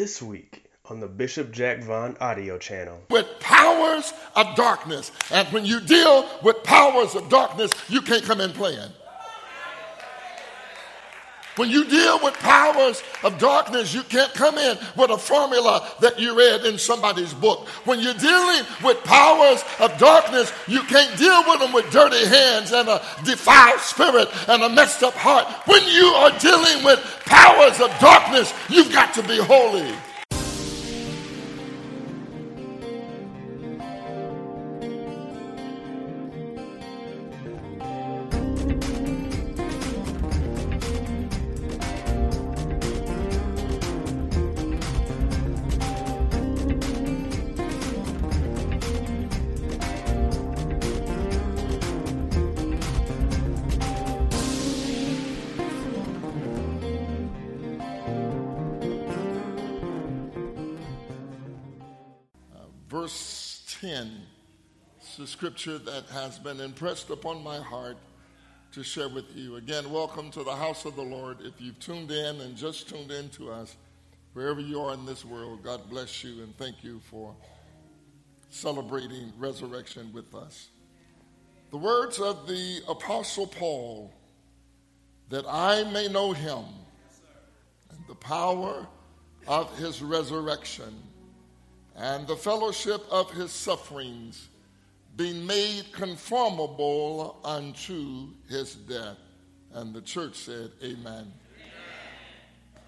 This week on the Bishop Jack Vaughn audio channel. with powers of darkness. And when you deal with powers of darkness, you can't come in playing. When you deal with powers of darkness, you can't come in with a formula that you read in somebody's book. When you're dealing with powers of darkness, you can't deal with them with dirty hands and a defiled spirit and a messed up heart. When you are dealing with powers of darkness, you've got to be holy. That has been impressed upon my heart to share with you. Again, welcome to the house of the Lord. If you've tuned in and just tuned in to us, wherever you are in this world, God bless you and thank you for celebrating resurrection with us. The words of the Apostle Paul that I may know him and the power of his resurrection and the fellowship of his sufferings, being made conformable unto his death. And the church said, Amen. Amen.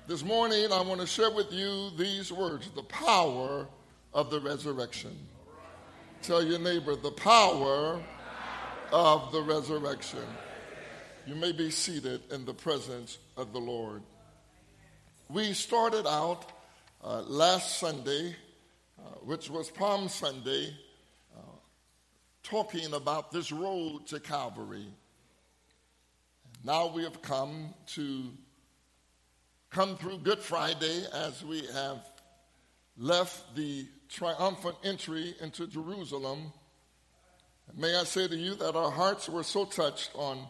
This morning, I want to share with you these words the power of the resurrection. Tell your neighbor, the power of the resurrection. You may be seated in the presence of the Lord. We started out uh, last Sunday uh, which was Palm Sunday, talking about this road to Calvary. Now we have come to come through Good Friday as we have left the triumphant entry into Jerusalem. May I say to you that our hearts were so touched on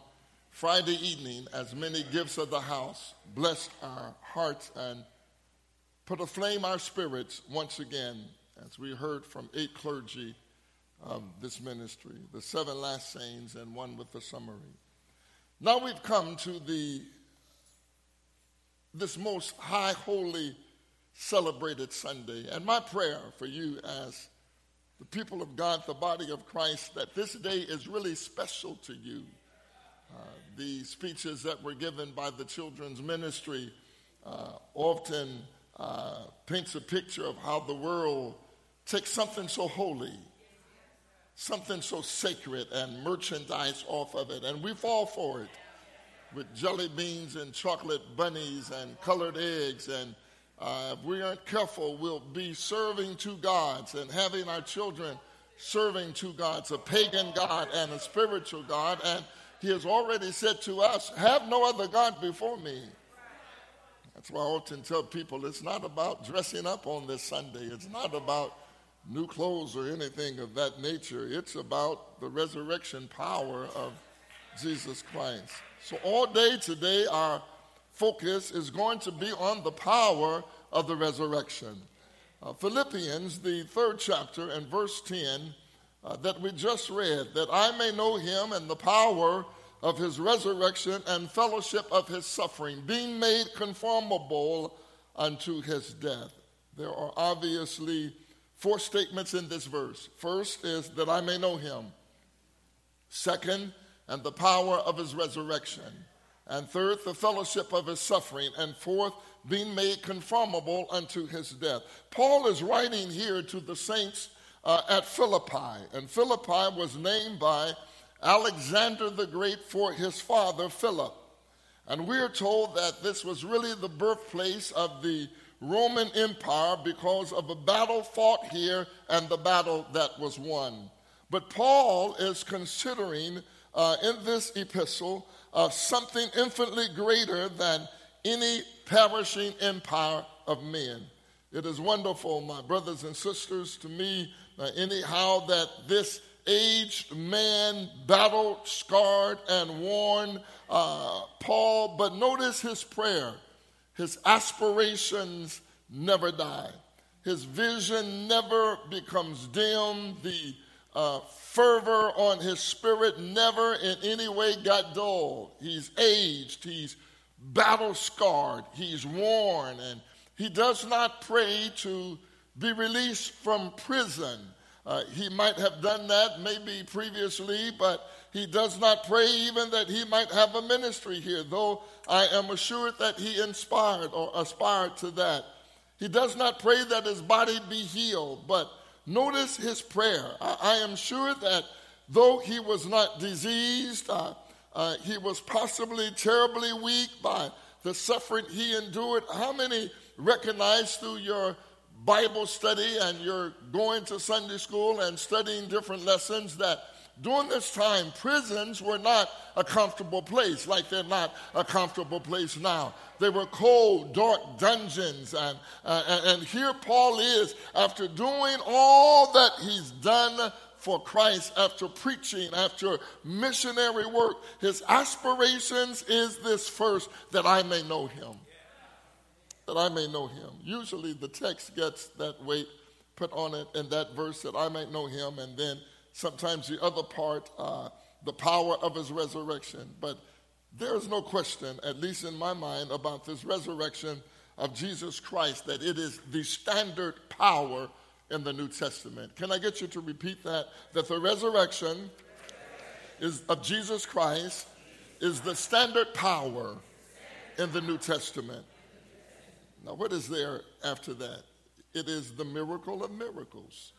Friday evening as many gifts of the house blessed our hearts and put aflame our spirits once again as we heard from eight clergy of this ministry, the seven last sayings and one with the summary. Now we've come to the this most high holy celebrated Sunday. And my prayer for you as the people of God, the body of Christ, that this day is really special to you. Uh, the speeches that were given by the children's ministry uh, often uh, paints a picture of how the world takes something so holy, something so sacred, and merchandise off of it, and we fall for it with jelly beans and chocolate bunnies and colored eggs. And uh, if we aren't careful, we'll be serving two gods and having our children serving two gods a pagan God and a spiritual God. And He has already said to us, Have no other God before me. That's why I often tell people it's not about dressing up on this Sunday. It's not about new clothes or anything of that nature. It's about the resurrection power of Jesus Christ. So, all day today, our focus is going to be on the power of the resurrection. Uh, Philippians, the third chapter, and verse 10 uh, that we just read, that I may know him and the power of his resurrection and fellowship of his suffering, being made conformable unto his death. There are obviously four statements in this verse. First is that I may know him. Second, and the power of his resurrection. And third, the fellowship of his suffering. And fourth, being made conformable unto his death. Paul is writing here to the saints uh, at Philippi. And Philippi was named by Alexander the Great for his father, Philip. And we're told that this was really the birthplace of the Roman Empire because of a battle fought here and the battle that was won. But Paul is considering uh, in this epistle uh, something infinitely greater than any perishing empire of men. It is wonderful, my brothers and sisters, to me, uh, anyhow, that this aged man, battle scarred and worn, uh, Paul, but notice his prayer. His aspirations never die. His vision never becomes dim. The uh, fervor on his spirit never in any way got dull. He's aged, he's battle scarred, he's worn, and he does not pray to be released from prison. Uh, he might have done that maybe previously, but he does not pray even that he might have a ministry here, though I am assured that he inspired or aspired to that. He does not pray that his body be healed, but notice his prayer. I, I am sure that though he was not diseased, uh, uh, he was possibly terribly weak by the suffering he endured. How many recognize through your Bible study and you're going to Sunday school and studying different lessons that during this time, prisons were not a comfortable place like they're not a comfortable place now. They were cold, dark dungeons. And, uh, and here Paul is, after doing all that he's done for Christ, after preaching, after missionary work, his aspirations is this first that I may know him. That I may know him. Usually the text gets that weight put on it in that verse that I might know him, and then sometimes the other part, uh, the power of his resurrection. But there is no question, at least in my mind, about this resurrection of Jesus Christ, that it is the standard power in the New Testament. Can I get you to repeat that? That the resurrection is of Jesus Christ is the standard power in the New Testament. Now, what is there after that? It is the miracle of miracles.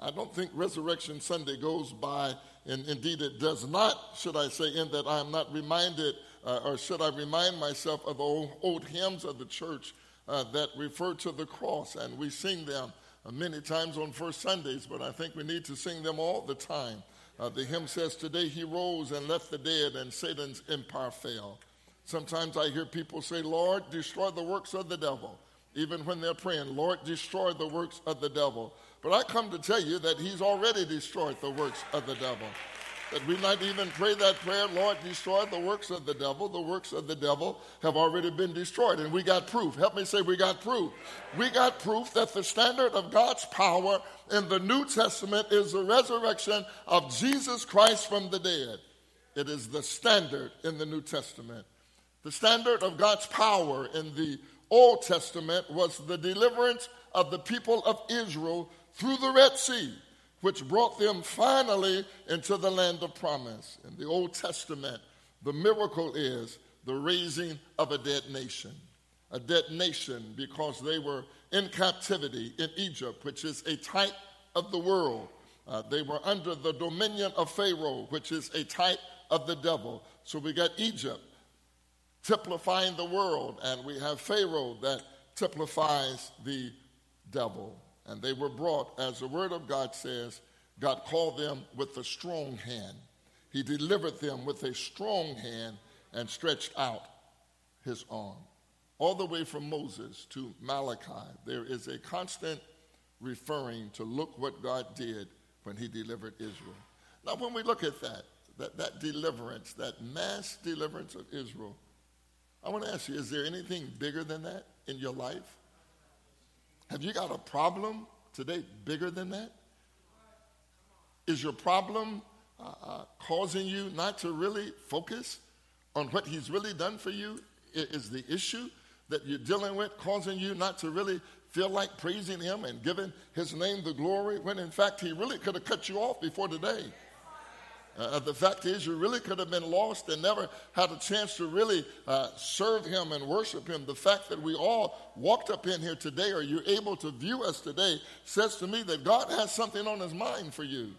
I don't think Resurrection Sunday goes by, and indeed it does not, should I say, in that I am not reminded, uh, or should I remind myself of the old, old hymns of the church uh, that refer to the cross, and we sing them uh, many times on first Sundays, but I think we need to sing them all the time. Uh, the hymn says, Today he rose and left the dead, and Satan's empire fell. Sometimes I hear people say, Lord, destroy the works of the devil. Even when they're praying, Lord, destroy the works of the devil. But I come to tell you that he's already destroyed the works of the devil. That we might even pray that prayer, Lord, destroy the works of the devil. The works of the devil have already been destroyed. And we got proof. Help me say we got proof. We got proof that the standard of God's power in the New Testament is the resurrection of Jesus Christ from the dead. It is the standard in the New Testament. The standard of God's power in the Old Testament was the deliverance of the people of Israel through the Red Sea, which brought them finally into the land of promise. In the Old Testament, the miracle is the raising of a dead nation. A dead nation because they were in captivity in Egypt, which is a type of the world. Uh, they were under the dominion of Pharaoh, which is a type of the devil. So we got Egypt typifying the world, and we have Pharaoh that typifies the devil. And they were brought, as the word of God says, God called them with a strong hand. He delivered them with a strong hand and stretched out his arm. All the way from Moses to Malachi, there is a constant referring to look what God did when he delivered Israel. Now, when we look at that, that, that deliverance, that mass deliverance of Israel, I want to ask you, is there anything bigger than that in your life? Have you got a problem today bigger than that? Is your problem uh, uh, causing you not to really focus on what He's really done for you? Is the issue that you're dealing with causing you not to really feel like praising Him and giving His name the glory when in fact He really could have cut you off before today? Uh, the fact is, you really could have been lost and never had a chance to really uh, serve Him and worship Him. The fact that we all walked up in here today, or you're able to view us today, says to me that God has something on His mind for you.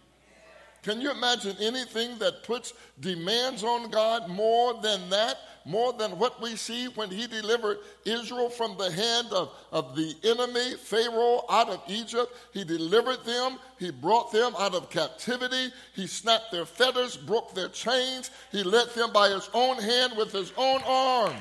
Can you imagine anything that puts demands on God more than that? More than what we see when he delivered Israel from the hand of, of the enemy, Pharaoh, out of Egypt. He delivered them. He brought them out of captivity. He snapped their fetters, broke their chains. He led them by his own hand with his own arm.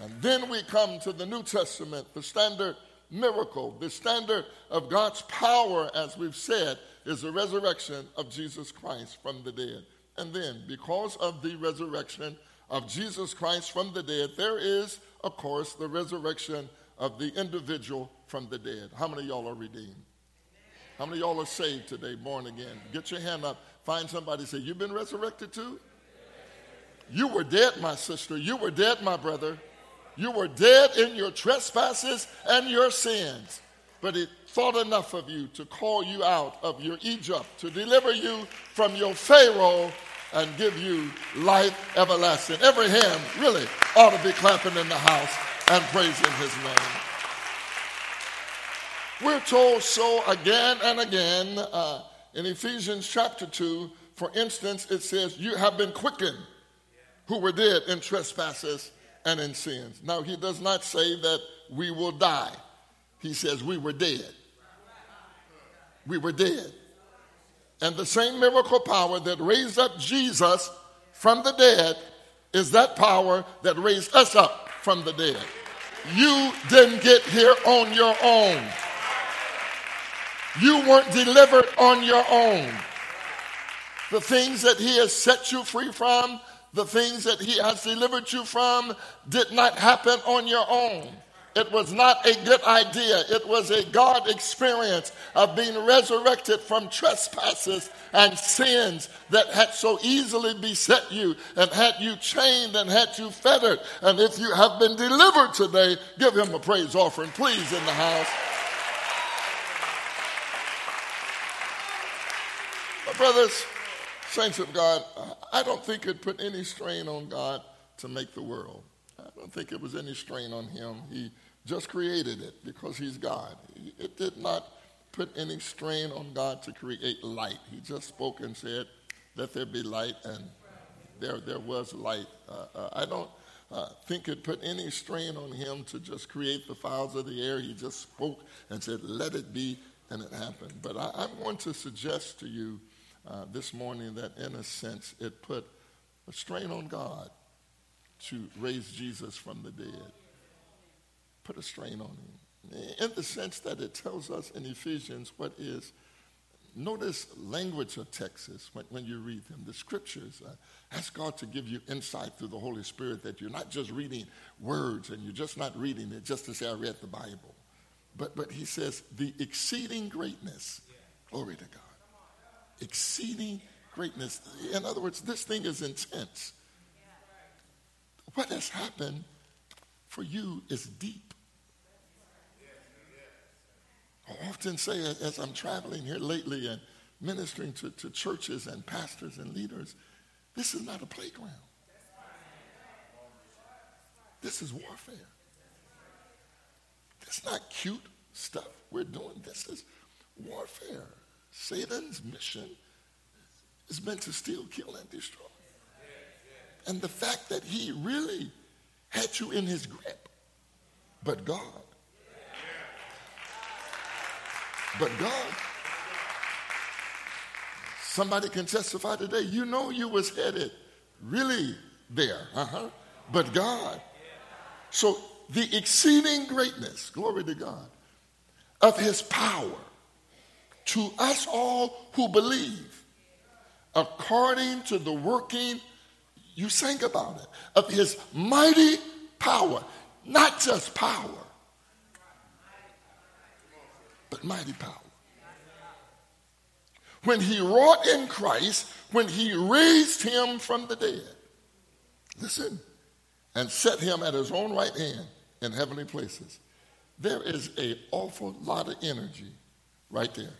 And then we come to the New Testament, the standard miracle, the standard of God's power, as we've said is the resurrection of Jesus Christ from the dead. And then, because of the resurrection of Jesus Christ from the dead, there is, of course, the resurrection of the individual from the dead. How many of y'all are redeemed? How many of y'all are saved today, born again? Get your hand up. Find somebody say, You've been resurrected too? You were dead, my sister. You were dead, my brother. You were dead in your trespasses and your sins. But it thought enough of you to call you out of your Egypt, to deliver you from your Pharaoh and give you life everlasting. Every hand really ought to be clapping in the house and praising his name. We're told so again and again uh, in Ephesians chapter 2. For instance, it says, You have been quickened who were dead in trespasses and in sins. Now, he does not say that we will die, he says we were dead. We were dead. And the same miracle power that raised up Jesus from the dead is that power that raised us up from the dead. You didn't get here on your own. You weren't delivered on your own. The things that He has set you free from, the things that He has delivered you from, did not happen on your own. It was not a good idea. It was a God experience of being resurrected from trespasses and sins that had so easily beset you and had you chained and had you fettered. And if you have been delivered today, give him a praise offering, please, in the house. But brothers, saints of God, I don't think it put any strain on God to make the world. I don't think it was any strain on him. He just created it because he's God. It did not put any strain on God to create light. He just spoke and said, Let there be light, and there, there was light. Uh, uh, I don't uh, think it put any strain on him to just create the fowls of the air. He just spoke and said, Let it be, and it happened. But I, I want to suggest to you uh, this morning that, in a sense, it put a strain on God to raise Jesus from the dead put a strain on him. In the sense that it tells us in Ephesians what is, notice language of Texas when, when you read them, the scriptures. Uh, ask God to give you insight through the Holy Spirit that you're not just reading words and you're just not reading it just to say, I read the Bible. But, but he says, the exceeding greatness. Glory to God. Exceeding greatness. In other words, this thing is intense. What has happened for you is deep. I often say, as I'm traveling here lately and ministering to, to churches and pastors and leaders, this is not a playground. This is warfare. This is not cute stuff we're doing. This is warfare. Satan's mission is meant to steal, kill, and destroy. And the fact that he really had you in his grip, but God but God. Somebody can testify today. You know you was headed really there, uh-huh. But God. So the exceeding greatness, glory to God, of his power to us all who believe, according to the working, you sang about it, of his mighty power, not just power, but mighty power. When he wrought in Christ, when he raised him from the dead, listen, and set him at his own right hand in heavenly places, there is an awful lot of energy right there.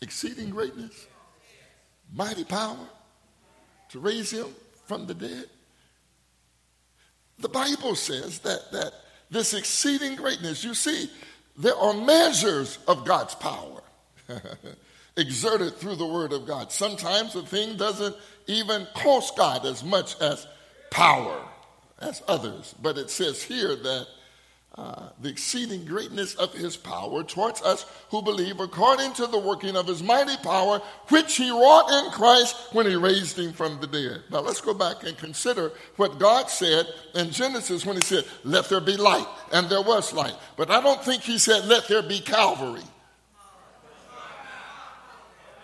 Exceeding greatness, mighty power to raise him from the dead. The Bible says that, that this exceeding greatness. You see, there are measures of God's power exerted through the Word of God. Sometimes a thing doesn't even cost God as much as power as others. But it says here that the exceeding greatness of his power towards us who believe according to the working of his mighty power, which he wrought in Christ when he raised him from the dead. Now let's go back and consider what God said in Genesis when he said, Let there be light, and there was light. But I don't think he said, Let there be Calvary.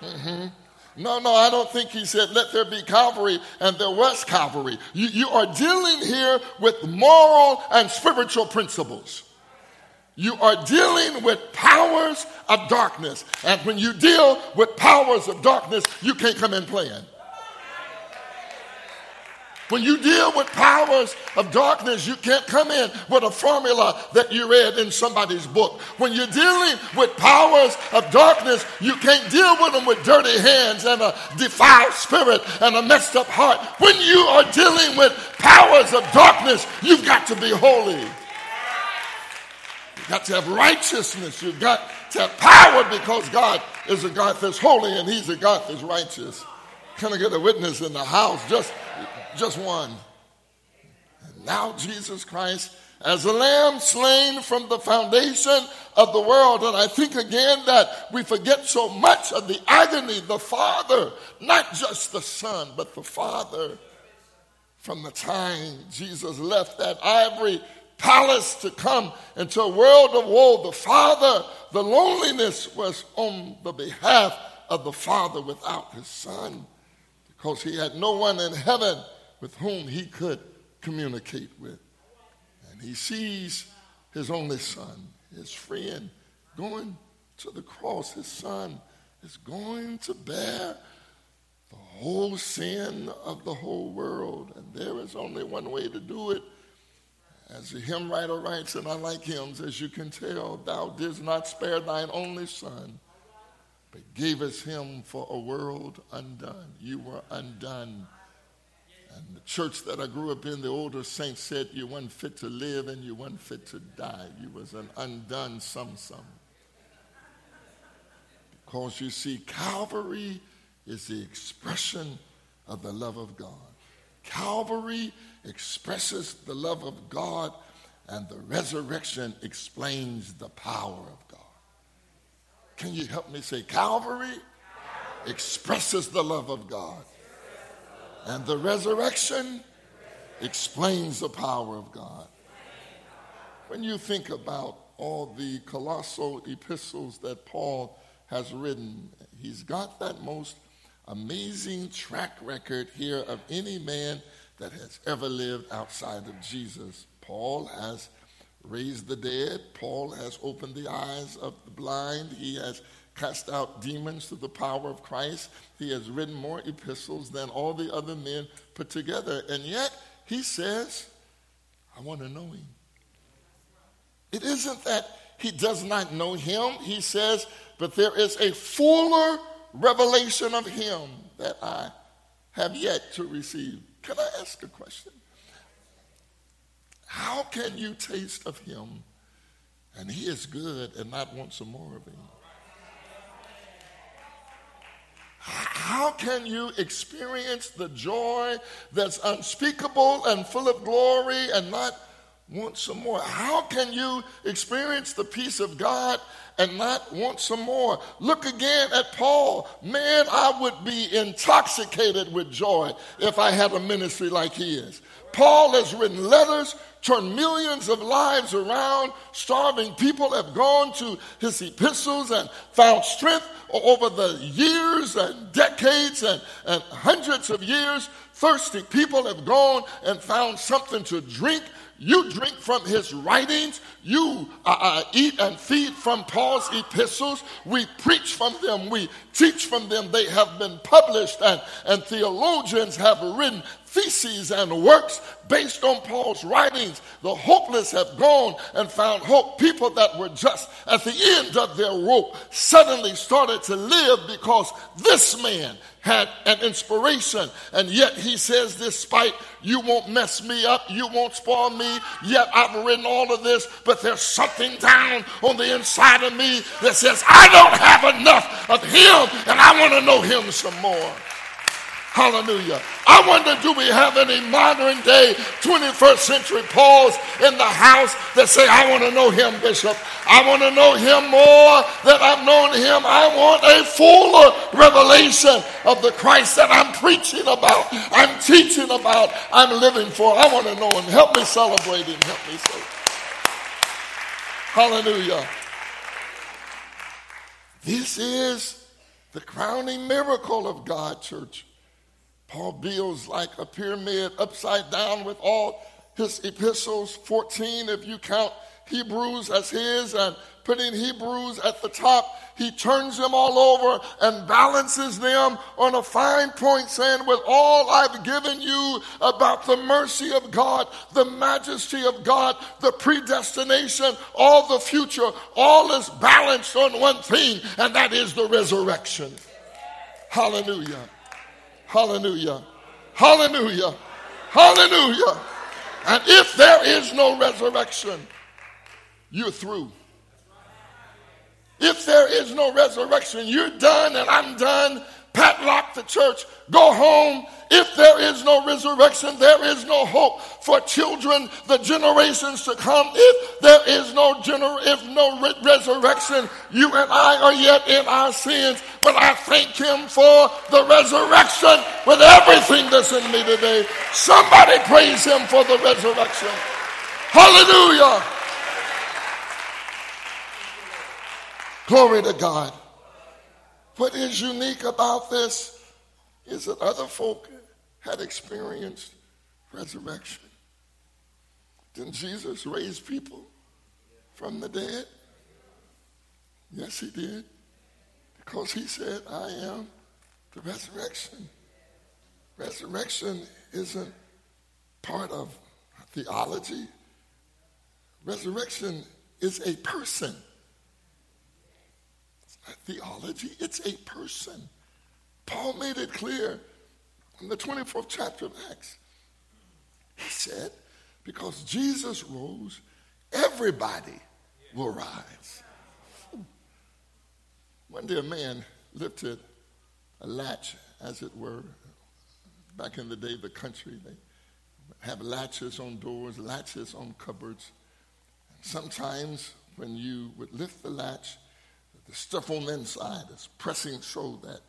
Mm-hmm. No, no, I don't think he said, let there be Calvary, and there was Calvary. You, you are dealing here with moral and spiritual principles. You are dealing with powers of darkness. And when you deal with powers of darkness, you can't come in playing. When you deal with powers of darkness, you can't come in with a formula that you read in somebody's book. When you're dealing with powers of darkness, you can't deal with them with dirty hands and a defiled spirit and a messed up heart. When you are dealing with powers of darkness, you've got to be holy. You've got to have righteousness. You've got to have power because God is a God that's holy and He's a God that's righteous. Can I get a witness in the house? Just just one. And now Jesus Christ as a lamb slain from the foundation of the world. And I think again that we forget so much of the agony, the Father, not just the Son, but the Father. From the time Jesus left that ivory palace to come into a world of woe, the Father, the loneliness was on the behalf of the Father without his Son because he had no one in heaven with whom he could communicate with. And he sees his only son, his friend, going to the cross. His son is going to bear the whole sin of the whole world. And there is only one way to do it. As the hymn writer writes, and I like hymns, as you can tell, thou didst not spare thine only son, but gavest him for a world undone. You were undone and the church that I grew up in, the older saints said you weren't fit to live and you weren't fit to die. You was an undone sum. Because you see, Calvary is the expression of the love of God. Calvary expresses the love of God, and the resurrection explains the power of God. Can you help me say, Calvary expresses the love of God? And the resurrection explains the power of God. When you think about all the colossal epistles that Paul has written, he's got that most amazing track record here of any man that has ever lived outside of Jesus. Paul has raised the dead, Paul has opened the eyes of the blind, he has cast out demons through the power of Christ. He has written more epistles than all the other men put together. And yet, he says, I want to know him. It isn't that he does not know him. He says, but there is a fuller revelation of him that I have yet to receive. Can I ask a question? How can you taste of him and he is good and not want some more of him? How can you experience the joy that's unspeakable and full of glory and not want some more? How can you experience the peace of God and not want some more? Look again at Paul. Man, I would be intoxicated with joy if I had a ministry like his. Paul has written letters, turned millions of lives around. Starving people have gone to his epistles and found strength over the years and decades and, and hundreds of years. Thirsty people have gone and found something to drink you drink from his writings. You uh, uh, eat and feed from Paul's epistles. We preach from them. We teach from them. They have been published, and, and theologians have written theses and works based on Paul's writings. The hopeless have gone and found hope. People that were just at the end of their rope suddenly started to live because this man had an inspiration. And yet he says, despite you won't mess me up, you won't spoil me, yet I've written all of this, but there's something down on the inside of me that says, I don't have enough of him and I want to know him some more. Hallelujah. I wonder do we have any modern day 21st century Pauls in the house that say, I want to know him, Bishop. I want to know him more than I've known him. I want a fuller revelation of the Christ that I'm preaching about, I'm teaching about, I'm living for. I want to know him. Help me celebrate him. Help me celebrate. Hallelujah. This is the crowning miracle of God, church. Paul builds like a pyramid upside down with all his epistles, 14 if you count Hebrews as his, and putting Hebrews at the top, he turns them all over and balances them on a fine point, saying, With all I've given you about the mercy of God, the majesty of God, the predestination, all the future, all is balanced on one thing, and that is the resurrection. Hallelujah. Hallelujah. Hallelujah. Hallelujah. And if there is no resurrection, you're through. If there is no resurrection, you're done and I'm done. Padlock the church, go home. If there is no resurrection, there is no hope for children, the generations to come. If there is no gener- if no re- resurrection, you and I are yet in our sins. But I thank Him for the resurrection with everything that's in me today. Somebody praise Him for the resurrection. Hallelujah. Glory to God. What is unique about this is that other folk had experienced resurrection. Didn't Jesus raise people from the dead? Yes, he did. Because he said, I am the resurrection. Resurrection isn't part of theology. Resurrection is a person theology, it's a person. Paul made it clear in the 24th chapter of Acts. He said, because Jesus rose, everybody will rise. One day a man lifted a latch, as it were. Back in the day, the country, they have latches on doors, latches on cupboards. Sometimes when you would lift the latch, the stuff on the inside is pressing so that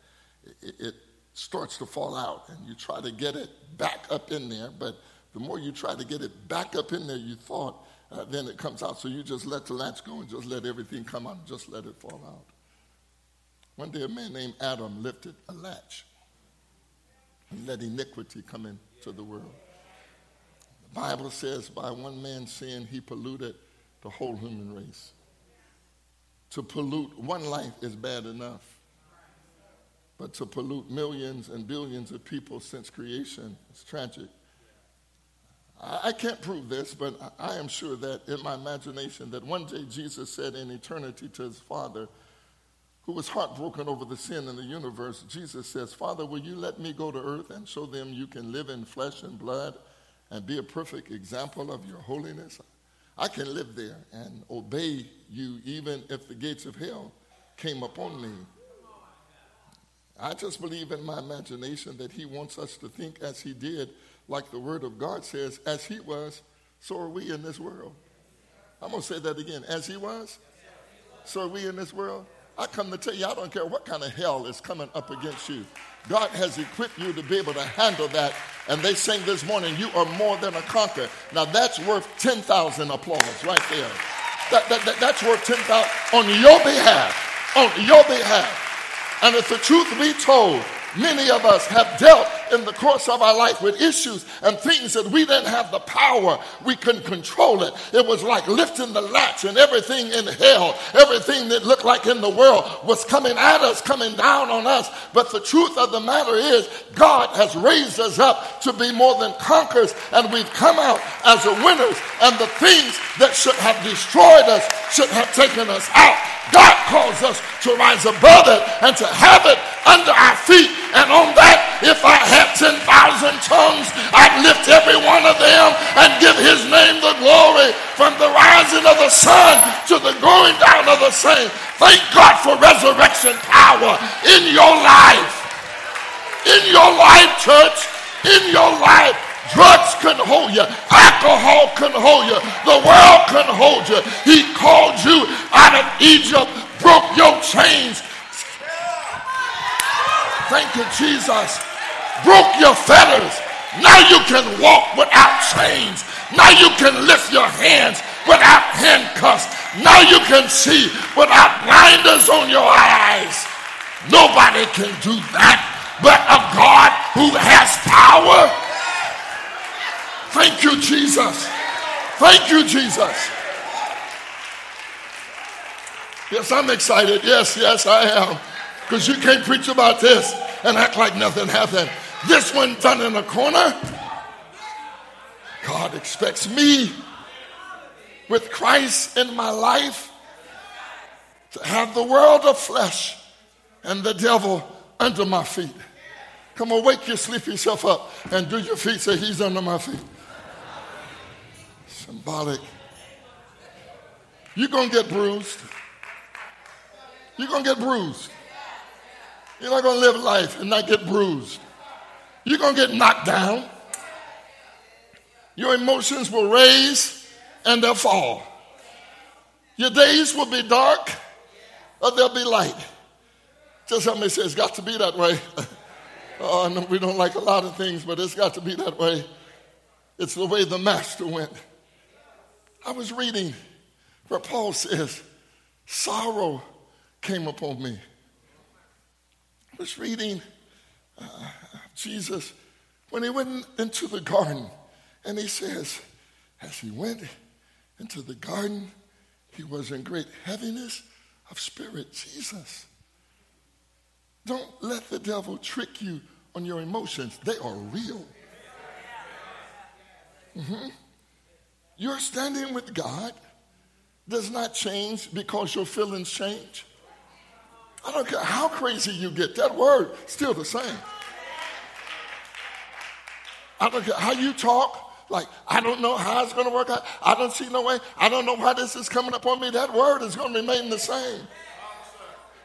it, it, starts to fall out and you try to get it back up in there but the more you try to get it back up in there you thought uh, then it comes out. So you just let the latch go and just let everything come out and just let it fall out. One day a man named adam lifted a latch and let iniquity come into the world. The bible says by one man's sin he polluted the whole human race to pollute one life is bad enough. But to pollute millions and billions of people since creation is tragic. I, can't prove this, but I am sure that in my imagination that one day Jesus said in eternity to his Father, who was heartbroken over the sin in the universe, Jesus says, Father, will you let me go to earth and show them you can live in flesh and blood and be a perfect example of your holiness? I can live there and obey you even if the gates of hell came upon me. I just believe in my imagination that he wants us to think as he did, like the word of God says, as he was, so are we in this world. I'm going to say that again. As he was, so are we in this world. I come to tell you, I don't care what kind of hell is coming up against you. God has equipped you to be able to handle that. And they sing this morning, You are more than a conqueror. Now that's worth 10,000 applause right there. That, that, that, that's worth 10,000 on your behalf. On your behalf. And if the truth be told, many of us have dealt in the course of our life with issues and things that we didn't have the power, we couldn't control it. It was like lifting the latch and everything in hell, everything that looked like in the world was coming at us, coming down on us. But the truth of the matter is, God has raised us up to be more than conquerors, and we've come out as winners. And the things that should have destroyed us should have taken us out. God calls us to rise above it and to have it under our feet. And on that, if I had 10,000 tongues, I'd lift every one of them and give his name the glory from the rising of the sun to the going down of the same. Thank God for resurrection power in your life. In your life, church. In your life. Drugs can hold you. Alcohol can hold you. The world can hold you. He called you out of Egypt, broke your chains. Thank you, Jesus broke your fetters. Now you can walk without chains. Now you can lift your hands without handcuffs. Now you can see without blinders on your eyes. Nobody can do that but a God who has power. Thank you, Jesus. Thank you, Jesus. Yes, I'm excited. Yes, yes, I am. Because you can't preach about this and act like nothing happened. This one done in a corner. God expects me with Christ in my life to have the world of flesh and the devil under my feet. Come on, wake your sleepy self up and do your feet say, He's under my feet. Symbolic. You're going to get bruised. You're going to get bruised. You're not going to live life and not get bruised. You're going to get knocked down. Your emotions will raise and they'll fall. Your days will be dark or they'll be light. Just help me say it's got to be that way. oh, we don't like a lot of things, but it's got to be that way. It's the way the master went. I was reading where Paul says, sorrow came upon me. I was reading uh, Jesus when he went into the garden, and he says, as he went into the garden, he was in great heaviness of spirit. Jesus. Don't let the devil trick you on your emotions, they are real. Mm-hmm. Your standing with God does not change because your feelings change. I don't care how crazy you get, that word still the same. I don't care how you talk, like, I don't know how it's going to work out. I don't see no way. I don't know why this is coming upon me. That word is going to remain the same.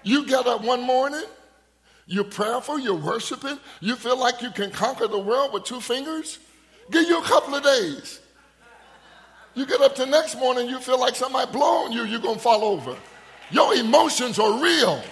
You get up one morning, you're prayerful, you're worshiping, you feel like you can conquer the world with two fingers. Give you a couple of days. You get up the next morning, you feel like somebody blowing you, you're going to fall over. Your emotions are real.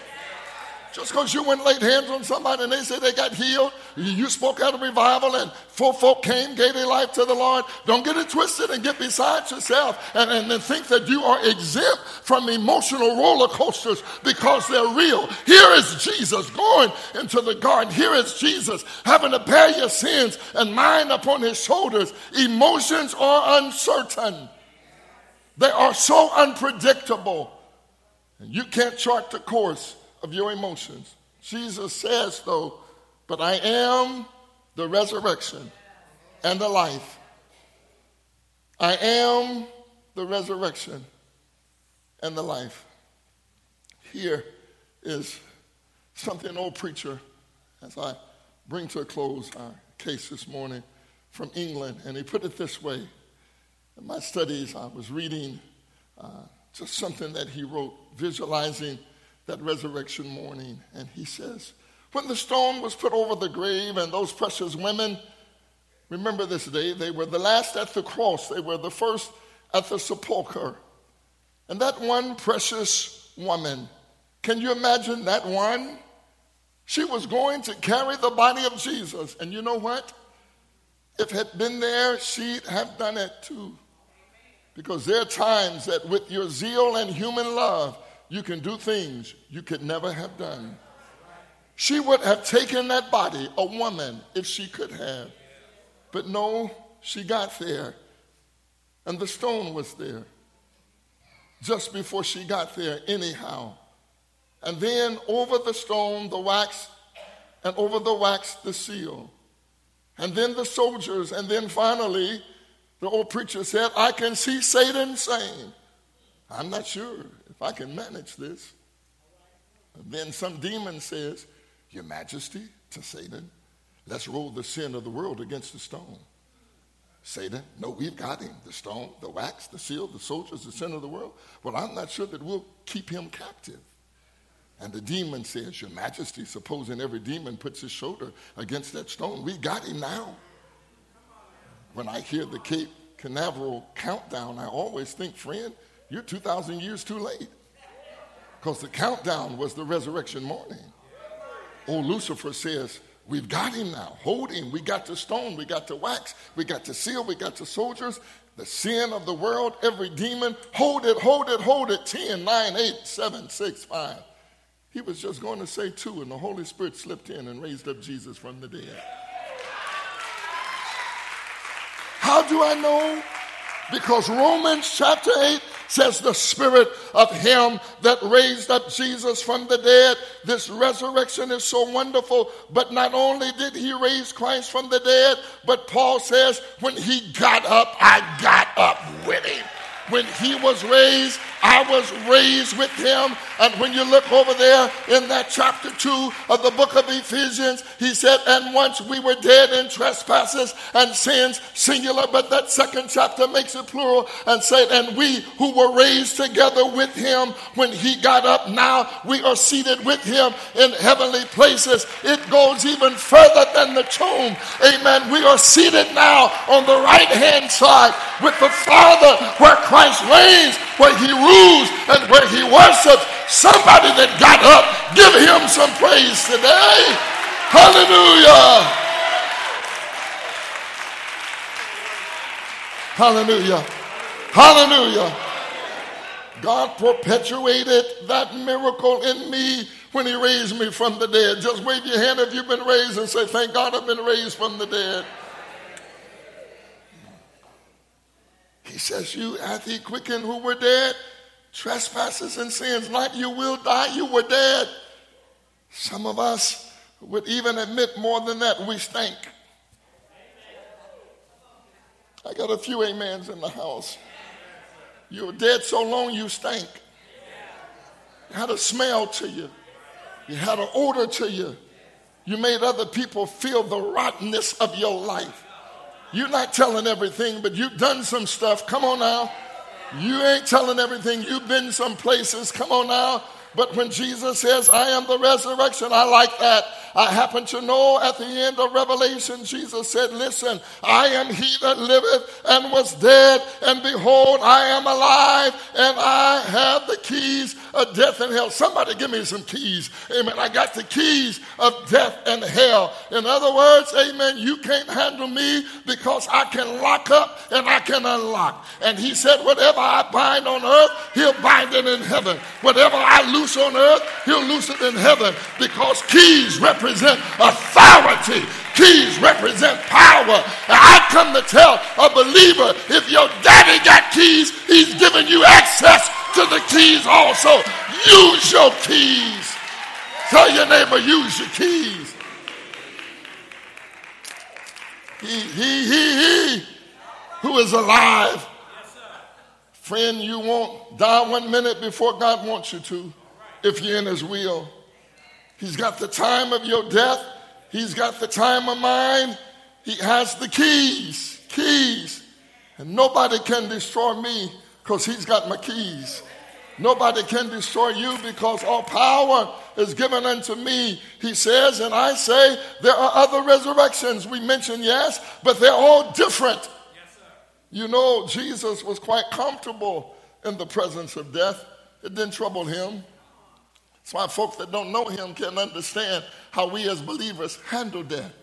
Just because you went and laid hands on somebody and they said they got healed, you spoke out of revival and four folk came, gave their life to the Lord. Don't get it twisted and get beside yourself and, and, and think that you are exempt from emotional roller coasters because they're real. Here is Jesus going into the garden. Here is Jesus having to bear your sins and mine upon his shoulders. Emotions are uncertain. They are so unpredictable. And you can't chart the course of your emotions. Jesus says, though, but I am the resurrection and the life. I am the resurrection and the life. Here is something old preacher, as I bring to a close our case this morning from England, and he put it this way. In my studies, I was reading uh, just something that he wrote, visualizing that resurrection morning. And he says, When the stone was put over the grave, and those precious women, remember this day, they were the last at the cross, they were the first at the sepulchre. And that one precious woman, can you imagine that one? She was going to carry the body of Jesus. And you know what? If it had been there, she'd have done it too. Because there are times that with your zeal and human love, you can do things you could never have done. She would have taken that body, a woman, if she could have. But no, she got there, and the stone was there just before she got there, anyhow. And then over the stone, the wax, and over the wax, the seal. And then the soldiers, and then finally, the old preacher said, I can see Satan saying, I'm not sure if I can manage this. then some demon says, Your Majesty, to Satan, let's roll the sin of the world against the stone. Satan, no, we've got him. The stone, the wax, the seal, the soldiers, the sin of the world. Well, I'm not sure that we'll keep him captive. And the demon says, Your Majesty, supposing every demon puts his shoulder against that stone, we got him now. When I hear the Cape Canaveral countdown, I always think, friend, you're 2,000 years too late. Because the countdown was the resurrection morning. Old Lucifer says, We've got him now. Hold him. We got the stone. We got the wax. We got the seal. We got the soldiers. The sin of the world, every demon. Hold it, hold it, hold it. 10, 9, 8, 7, 6, 5. He was just going to say two, and the Holy Spirit slipped in and raised up Jesus from the dead. How do I know? Because Romans chapter 8 says the spirit of him that raised up Jesus from the dead. This resurrection is so wonderful. But not only did he raise Christ from the dead, but Paul says, when he got up, I got up with him. When he was raised, I was raised with him. And when you look over there in that chapter 2 of the book of Ephesians, he said, And once we were dead in trespasses and sins, singular, but that second chapter makes it plural and said, And we who were raised together with him when he got up, now we are seated with him in heavenly places. It goes even further than the tomb. Amen. We are seated now on the right hand side with the Father where Christ reigns, where he rules and where he worships. Somebody that got up, give him some praise today. Hallelujah. Hallelujah. Hallelujah. God perpetuated that miracle in me when he raised me from the dead. Just wave your hand if you've been raised and say, Thank God I've been raised from the dead. Says, You hath he quickened who were dead trespasses and sins, like you will die, you were dead. Some of us would even admit more than that, we stink. I got a few amens in the house. You were dead so long you stank. You had a smell to you. You had an odor to you. You made other people feel the rottenness of your life. You're not telling everything, but you've done some stuff. Come on now. You ain't telling everything. You've been some places. Come on now. But when Jesus says, I am the resurrection, I like that. I happen to know at the end of Revelation, Jesus said, Listen, I am he that liveth and was dead, and behold, I am alive, and I have the keys of death and hell. Somebody give me some keys. Amen. I got the keys of death and hell. In other words, amen, you can't handle me because I can lock up and I can unlock. And he said, Whatever I bind on earth, he'll bind it in heaven. Whatever I loose on earth, he'll loose it in heaven because keys represent represent authority. Keys represent power. And I come to tell a believer if your daddy got keys, he's giving you access to the keys also. Use your keys. Tell your neighbor, use your keys. He, he, he, he who is alive. Friend, you won't die one minute before God wants you to if you're in his will. He's got the time of your death. He's got the time of mine. He has the keys, keys. And nobody can destroy me because he's got my keys. Nobody can destroy you because all power is given unto me, he says. And I say there are other resurrections we mentioned, yes, but they're all different. Yes, you know, Jesus was quite comfortable in the presence of death, it didn't trouble him. That's why folks that don't know him can understand how we as believers handle death.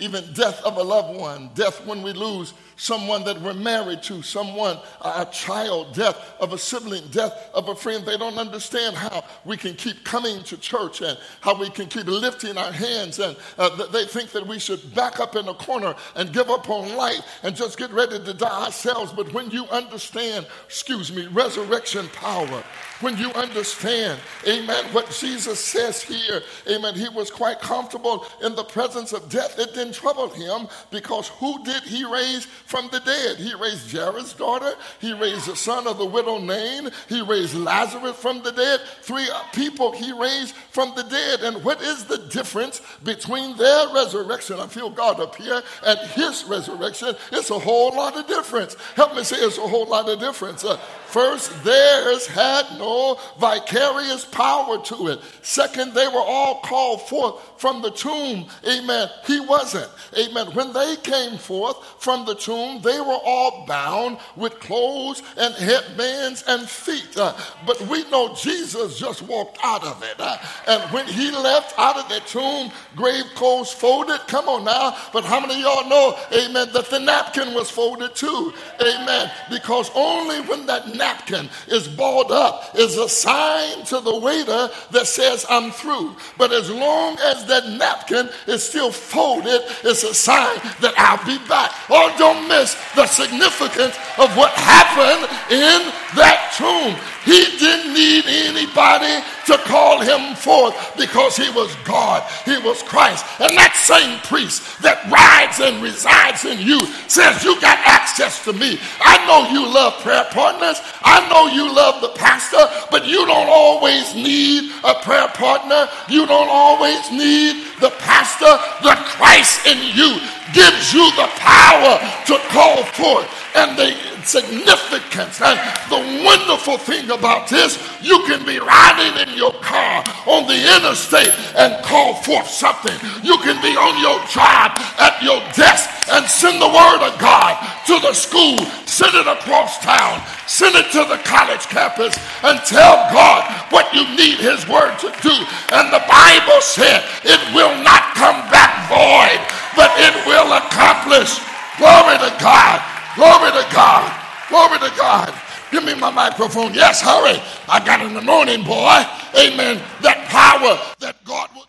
Even death of a loved one, death when we lose someone that we're married to, someone, a child, death of a sibling, death of a friend. They don't understand how we can keep coming to church and how we can keep lifting our hands. And uh, they think that we should back up in a corner and give up on life and just get ready to die ourselves. But when you understand, excuse me, resurrection power, when you understand, amen, what Jesus says here, amen, he was quite comfortable in the presence of death. It didn't trouble him because who did he raise from the dead. He raised Jairus' daughter. He raised the son of the widow Nain. He raised Lazarus from the dead. Three people he raised from the dead. And what is the difference between their resurrection? I feel God up here and his resurrection. It's a whole lot of difference. Help me say it's a whole lot of difference. Uh, First, theirs had no vicarious power to it. Second, they were all called forth from the tomb. Amen. He wasn't. Amen. When they came forth from the tomb, they were all bound with clothes and headbands and feet. Uh, but we know Jesus just walked out of it. Uh, and when he left out of the tomb, grave clothes folded. Come on now. But how many of y'all know, amen, that the napkin was folded too? Amen. Because only when that napkin is balled up is a sign to the waiter that says, I'm through. But as long as that napkin is still folded, it's a sign that I'll be back. Oh, don't miss the significance of what happened in that tomb. He didn't need anybody to call him forth because he was God, he was Christ. And that same priest that rides and resides in you says, You got access to me. I know you love prayer partners, I know you love the pastor, but you don't always need a prayer partner, you don't always need the pastor. The Christ in you gives you the power to call forth and the significance and the wonderful thing about this, you can be riding in your car on the interstate and call forth something. You can be on your job at your desk and send the word of God to the school, send it across town, send it to the college campus, and tell God what you need His word to do. And the Bible said it will not come back void, but it will accomplish. Glory to God. Glory to God. Glory to God. Give me my microphone. Yes, hurry. I got an anointing, boy. Amen. That power that God will.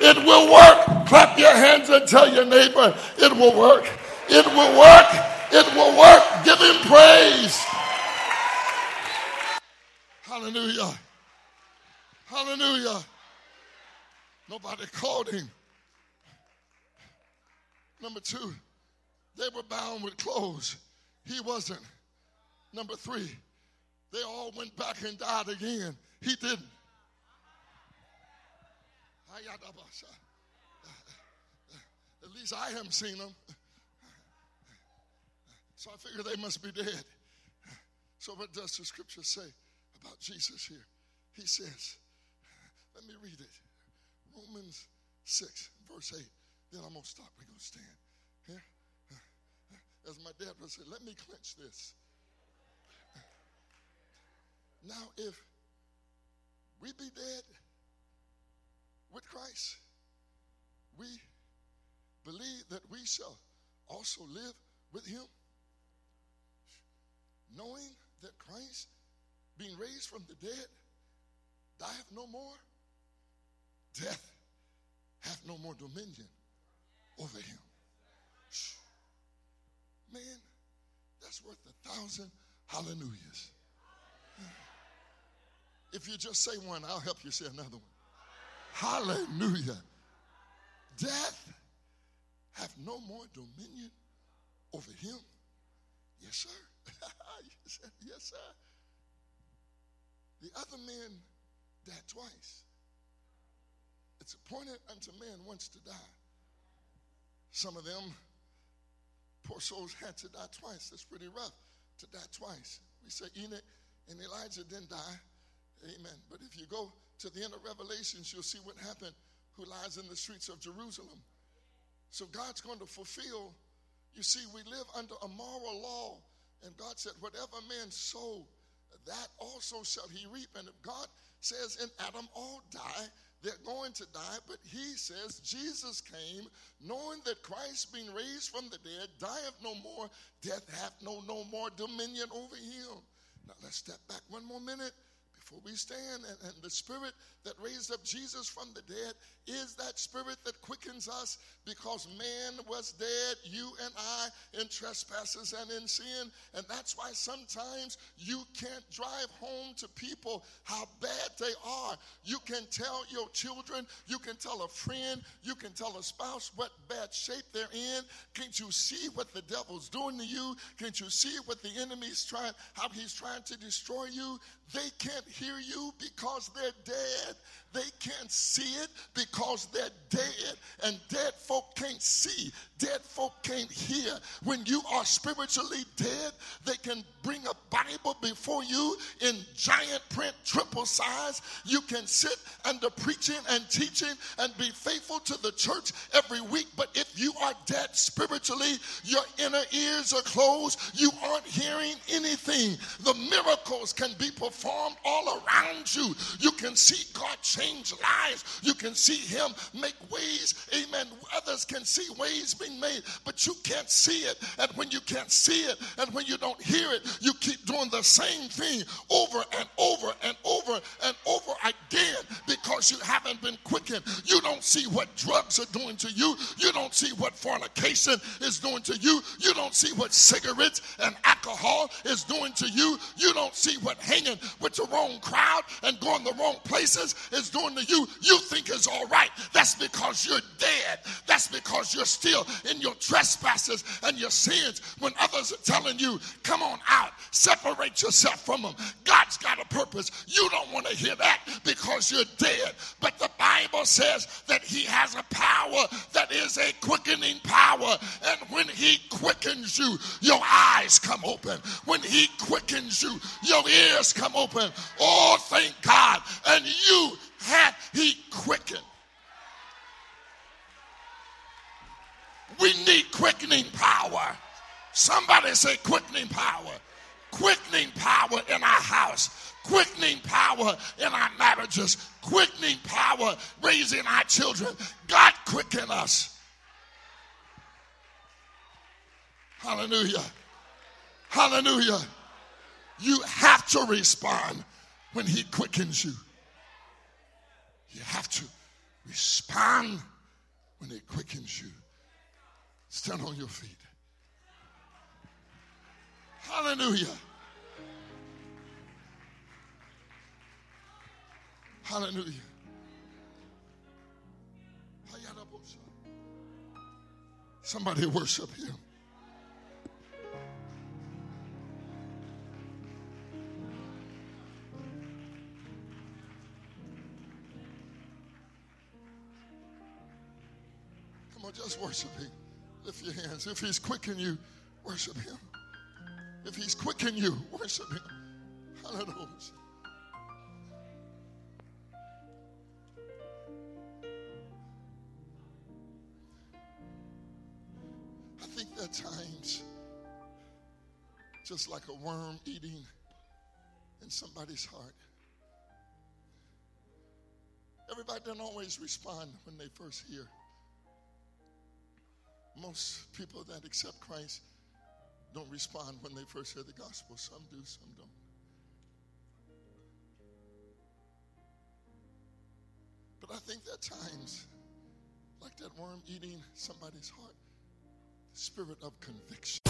It will work. Clap your hands and tell your neighbor, it will work. It will work. It will work. Give him praise. Hallelujah. Hallelujah. Nobody called him. Number two, they were bound with clothes. He wasn't. Number three, they all went back and died again. He didn't. At least I haven't seen them. So I figure they must be dead. So, what does the scripture say about Jesus here? He says, let me read it Romans 6, verse 8. Then I'm going to stop. We're going to stand here as my dad would say, let me clench this. Now, if we be dead with Christ, we believe that we shall also live with him, knowing that Christ, being raised from the dead, dieth no more, death hath no more dominion over him. Man, that's worth a thousand hallelujahs. If you just say one, I'll help you say another one. Hallelujah. Death have no more dominion over him. Yes, sir. yes, sir. The other men died twice. It's appointed unto man once to die. Some of them Poor souls had to die twice. That's pretty rough to die twice. We say Enoch and Elijah didn't die. Amen. But if you go to the end of Revelations, you'll see what happened who lies in the streets of Jerusalem. So God's going to fulfill. You see, we live under a moral law, and God said, Whatever man sow, that also shall he reap. And if God says in Adam, all die, they're going to die, but he says Jesus came knowing that Christ being raised from the dead dieth no more, death hath no no more dominion over him. Now let's step back one more minute before we stand, and, and, the spirit that raised up Jesus from the dead is that spirit that quickens us because man was dead, you and I, in trespasses and in sin. And that's why sometimes you can't drive home to people how bad they are. You can tell your children, you can tell a friend, you can tell a spouse what bad shape they're in. Can't you see what the devil's doing to you? Can't you see what the enemy's trying, how he's trying to destroy you? They can't hear you because they're dead. They can't see it because they're dead. And dead folk can't see. Dead folk can't hear. When you are spiritually dead, they can bring a Bible before you in giant print, triple size. You can sit under preaching and teaching and be faithful to the church every week. But if you are dead spiritually, your inner ears are closed, you aren't hearing anything. The miracles can be performed all around you. You can see God change lives. You can see Him make ways. Amen. Others can see ways being made, but you can't see it. And when you can't see it, and when you don't hear it, you keep doing the same thing over and over and over and over again because you haven't been quickened. You don't see what drugs are doing to you. You don't see what fornication is doing to you. You don't see what cigarettes and alcohol is doing to you. You don't see what hanging with the wrong crowd and going the wrong places is doing to you. You think is all right. That's because you're dead. That's because you're still in your trespasses and your sins when others are telling you, come on out, separate yourself from them. God's got a purpose. You don't want to hear that because you're dead. But the Bible says that He has a power that is a quickening power. And when He quickens you, your eyes come open. When He quickens you, your ears come open. Oh, thank God. And you have He quickened. We need quickening power. Somebody say quickening power. Quickening power in our house. Quickening power in our marriages. Quickening power raising our children. God quicken us. Hallelujah. Hallelujah. You have to respond when He quickens you. You have to respond when He quickens you. Stand on your feet. Hallelujah. Hallelujah. Somebody worship him. Come on, just worship him. Lift your hands. If he's quickening you, worship him. If he's quickening you, worship him. Hallelujah. Are times, just like a worm eating in somebody's heart. Everybody doesn't always respond when they first hear. Most people that accept Christ don't respond when they first hear the gospel. Some do, some don't. But I think are times, like that worm eating somebody's heart, spirit of conviction.